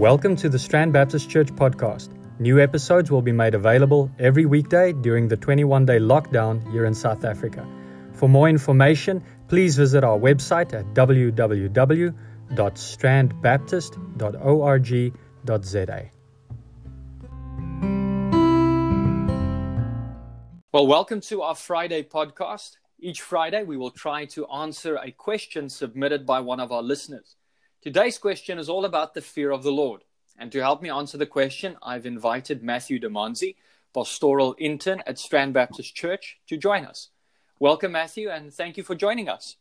Welcome to the Strand Baptist Church podcast. New episodes will be made available every weekday during the 21 day lockdown here in South Africa. For more information, please visit our website at www.strandbaptist.org.za. Well, welcome to our Friday podcast. Each Friday, we will try to answer a question submitted by one of our listeners. Today's question is all about the fear of the Lord. And to help me answer the question, I've invited Matthew Damonze, pastoral intern at Strand Baptist Church, to join us. Welcome, Matthew, and thank you for joining us.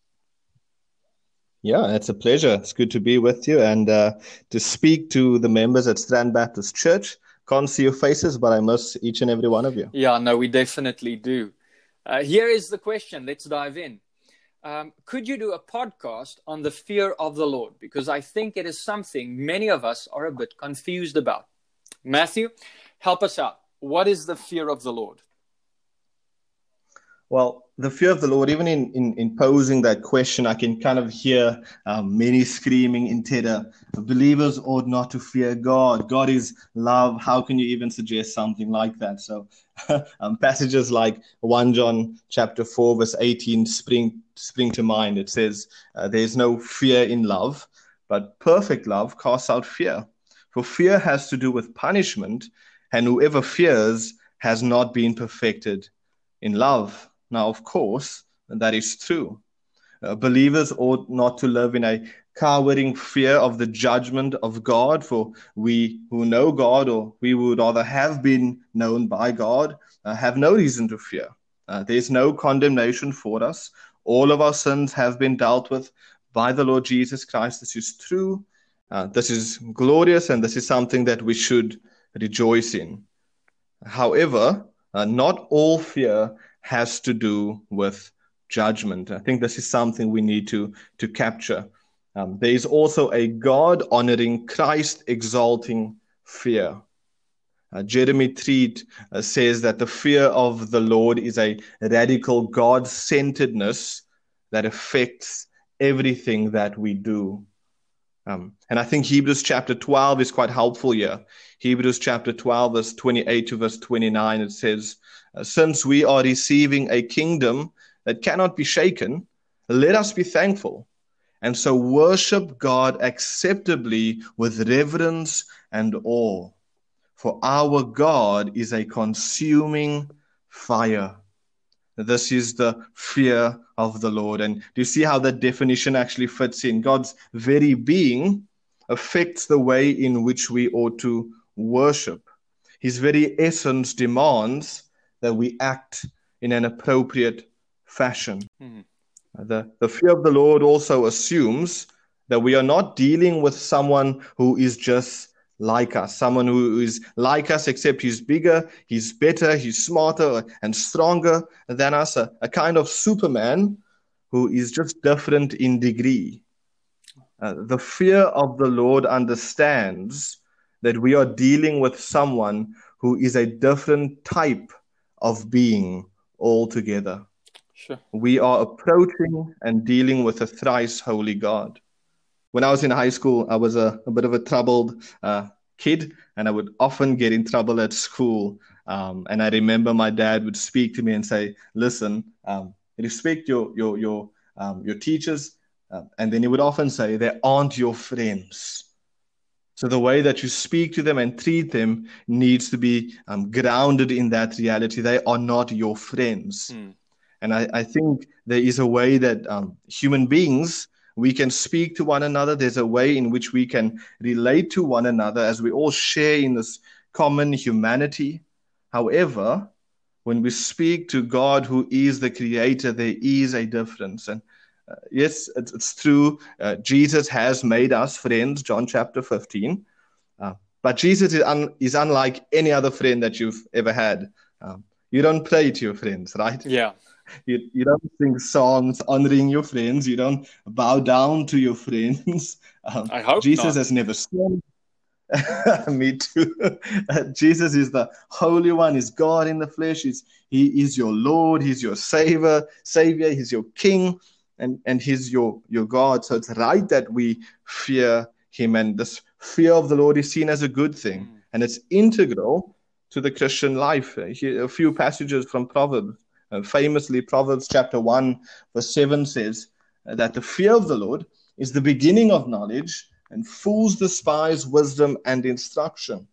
Yeah, it's a pleasure. It's good to be with you and uh, to speak to the members at Strand Baptist Church. Can't see your faces, but I miss each and every one of you. Yeah, no, we definitely do. Uh, here is the question. Let's dive in um, could you do a podcast on the fear of the Lord? Because I think it is something many of us are a bit confused about. Matthew, help us out. What is the fear of the Lord? Well, the fear of the Lord, even in, in, in posing that question, I can kind of hear um, many screaming in Teda, believers ought not to fear God. God is love. How can you even suggest something like that? So um, passages like 1 John chapter 4, verse 18 spring, spring to mind. It says, uh, There's no fear in love, but perfect love casts out fear. For fear has to do with punishment, and whoever fears has not been perfected in love. Now, of course, that is true. Uh, believers ought not to live in a cowering fear of the judgment of God, for we who know God, or we would rather have been known by God, uh, have no reason to fear. Uh, there's no condemnation for us. All of our sins have been dealt with by the Lord Jesus Christ. This is true. Uh, this is glorious, and this is something that we should rejoice in. However, uh, not all fear has to do with judgment. I think this is something we need to, to capture. Um, there is also a God honoring, Christ exalting fear. Uh, Jeremy Treat uh, says that the fear of the Lord is a radical God centeredness that affects everything that we do. Um, and I think Hebrews chapter 12 is quite helpful here. Hebrews chapter 12, verse 28 to verse 29, it says, uh, Since we are receiving a kingdom that cannot be shaken, let us be thankful. And so worship God acceptably with reverence and awe. For our God is a consuming fire. This is the fear of the Lord. And do you see how that definition actually fits in? God's very being affects the way in which we ought to worship. His very essence demands that we act in an appropriate fashion. Mm-hmm. The, the fear of the Lord also assumes that we are not dealing with someone who is just like us, someone who is like us, except he's bigger, he's better, he's smarter, and stronger than us, a, a kind of Superman who is just different in degree. Uh, the fear of the Lord understands that we are dealing with someone who is a different type of being altogether. Sure. We are approaching and dealing with a thrice holy God. When I was in high school, I was a, a bit of a troubled uh, kid, and I would often get in trouble at school. Um, and I remember my dad would speak to me and say, "Listen, um, respect your your your um, your teachers," uh, and then he would often say, "They aren't your friends." So the way that you speak to them and treat them needs to be um, grounded in that reality. They are not your friends. Mm. And I, I, think there is a way that um, human beings, we can speak to one another. There's a way in which we can relate to one another as we all share in this common humanity. However, when we speak to God, who is the creator, there is a difference. And uh, yes, it's, it's true. Uh, Jesus has made us friends, John chapter 15. Uh, but Jesus is, un- is unlike any other friend that you've ever had. Um, you don't pray to your friends, right? Yeah. You, you don't sing songs honoring your friends. You don't bow down to your friends. Um, I hope Jesus not. has never sinned. Me too. Jesus is the Holy One. Is God in the flesh? Is He is your Lord? He's your Savior. Savior. He's your King and and he's your your god so it's right that we fear him and this fear of the Lord is seen as a good thing, mm. and it's integral to the Christian life. Here, a few passages from Proverbs. Uh, famously, Proverbs chapter 1, verse 7 says that the fear of the Lord is the beginning of knowledge, and fools despise wisdom and instruction.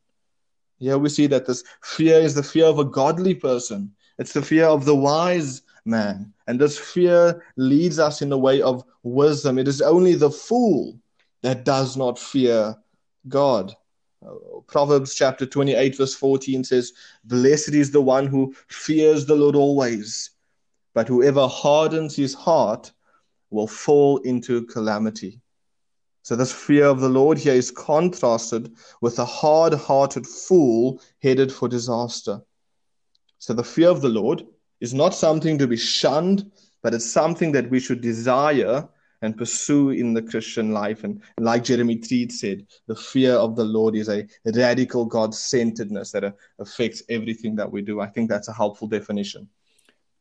Here we see that this fear is the fear of a godly person, it's the fear of the wise man. And this fear leads us in the way of wisdom. It is only the fool that does not fear God. Proverbs chapter 28, verse 14 says, Blessed is the one who fears the Lord always, but whoever hardens his heart will fall into calamity. So, this fear of the Lord here is contrasted with a hard hearted fool headed for disaster. So, the fear of the Lord is not something to be shunned, but it's something that we should desire and pursue in the Christian life. And, like Jeremy Treat said, the fear of the Lord is a radical God centeredness that affects everything that we do. I think that's a helpful definition.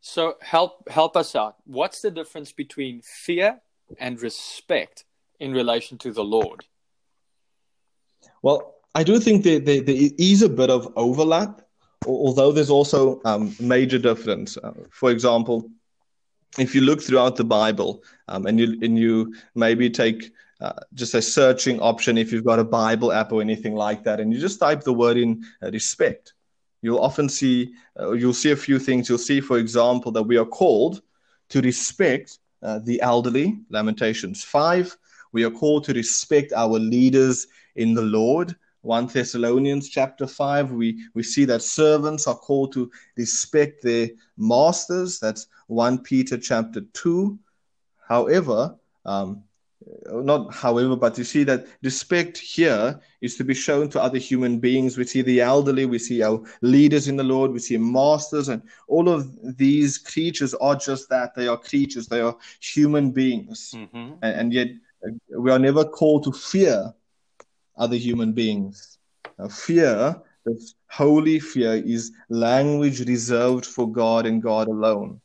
So help help us out. What's the difference between fear and respect in relation to the Lord? Well, I do think there, there, there is a bit of overlap, although there's also um, major difference. Uh, for example, if you look throughout the Bible um, and you and you maybe take uh, just a searching option if you've got a Bible app or anything like that, and you just type the word in uh, respect, you'll often see uh, you'll see a few things. You'll see, for example, that we are called to respect uh, the elderly. Lamentations five. We are called to respect our leaders in the Lord. 1 Thessalonians chapter 5, we, we see that servants are called to respect their masters. That's 1 Peter chapter 2. However, um, not however, but you see that respect here is to be shown to other human beings. We see the elderly, we see our leaders in the Lord, we see masters, and all of these creatures are just that. They are creatures, they are human beings. Mm-hmm. And, and, yet uh, we are never called to fear other human beings. Now, fear, this holy fear, is language reserved for God and God alone.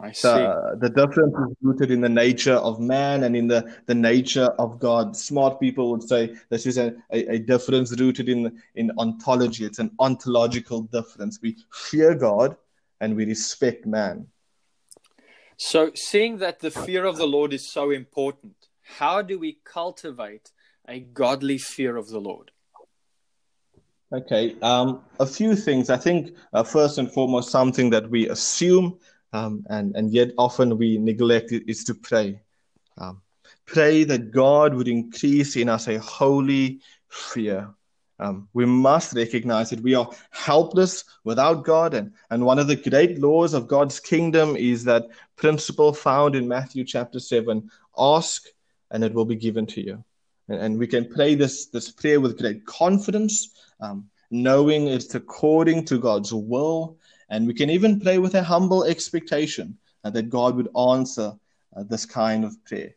I see. So, the difference is rooted in the nature of man and in the, the nature of God. Smart people would say this is a, a, a difference rooted in, in ontology. It's an ontological difference. We fear God and we respect man. So, seeing that the fear of the Lord is so important, how do we cultivate a godly fear of the Lord? Okay, um, a few things. I think uh, first and foremost, something that we assume um, and, and yet often we neglect it is to pray. Um, pray that God would increase in us a holy fear. Um, we must recognize that we are helpless without God. And, and one of the great laws of God's kingdom is that principle found in Matthew chapter 7 ask and it will be given to you. And, and we can pray this, this prayer with great confidence, um, knowing it's according to God's will and we can even pray with a humble expectation uh, that God would answer uh, this kind of prayer.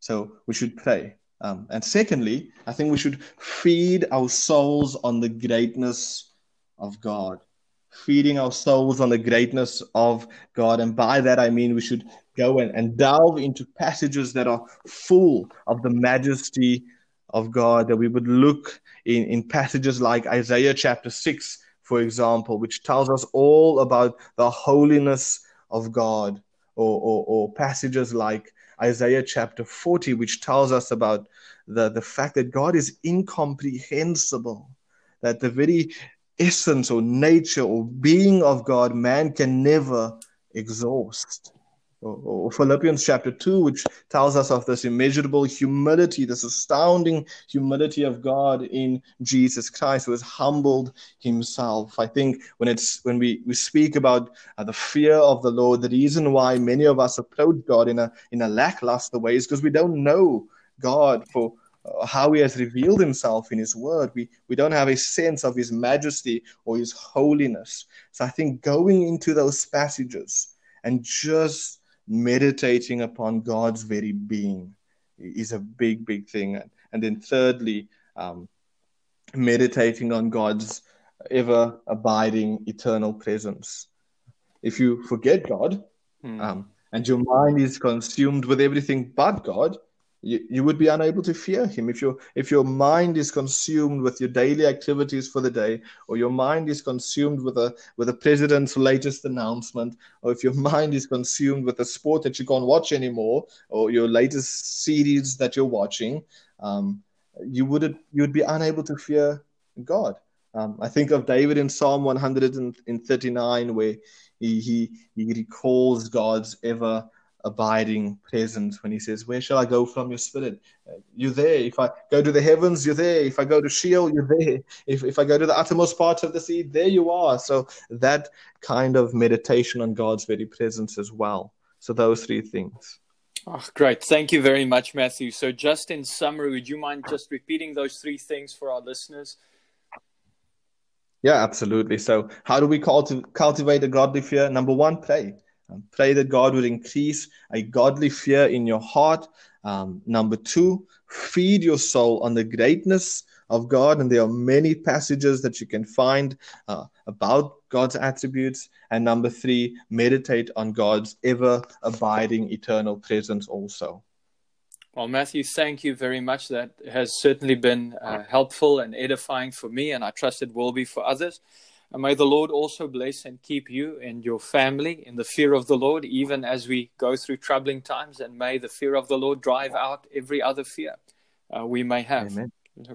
So we should pray. Um, and secondly, I think we should feed our souls on the greatness of God. Feeding our souls on the greatness of God. And by that, I mean we should go and, and delve into passages that are full of the majesty of God, that we would look in, in passages like Isaiah chapter 6, for example, which tells us all about the holiness of God, or, or, or passages like Isaiah chapter 40, which tells us about the, the fact that God is incomprehensible, that the very essence or nature or being of God, man can never exhaust or, Philippians chapter 2, which tells us of this immeasurable humility, this astounding humility of God in Jesus Christ, who has humbled himself. I think when it's when we, we speak about uh, the fear of the Lord, the reason why many of us approach God in a in a lackluster way is because we don't know God for uh, how he has revealed himself in his word. We, we don't have a sense of his majesty or his holiness. So I think going into those passages and just meditating upon God's very being is a big, big thing. And then, thirdly, um, meditating on God's ever abiding eternal presence. If you forget God hmm. um, and your mind is consumed with everything but God, you, you would be unable to fear him. If your if your mind is consumed with your daily activities for the day or your mind is consumed with a with the president's latest announcement or if your mind is consumed with a sport that you can't watch anymore or your latest series that you're watching um, you would you would be unable to fear god. Um, i think of david in psalm 139 where he he, he recalls god's ever abiding presence when he says, Where shall I go from your spirit? You're there. If I go to the heavens, you're there. If I go to Sheol, you're there. If, if I go to the uttermost parts of the sea, there you are. So that kind of meditation on God's very presence as well. So those three things. Oh, great. Thank you very much, Matthew. So, just in summary, would you mind just repeating those three things for our listeners? Yeah, absolutely. So, how do we culti- cultivate a godly fear? Number one, pray. Um, pray that God would increase a godly fear in your heart. Um, number two, feed your soul on the greatness of God. And there are many passages that you can find uh, about God's attributes. And number three, meditate on God's ever abiding eternal presence also. Well, Matthew, thank you very much. That has certainly been uh, helpful and edifying for me, and I trust it will be for others. And may the Lord also bless and keep you and your family in the fear of the Lord, even as we go through troubling times. And may the fear of the Lord drive out every other fear uh, we may have. Amen.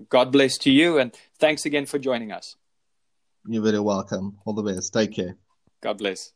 God bless to you. And thanks again for joining us. You're very welcome. All the best. Take care. God bless.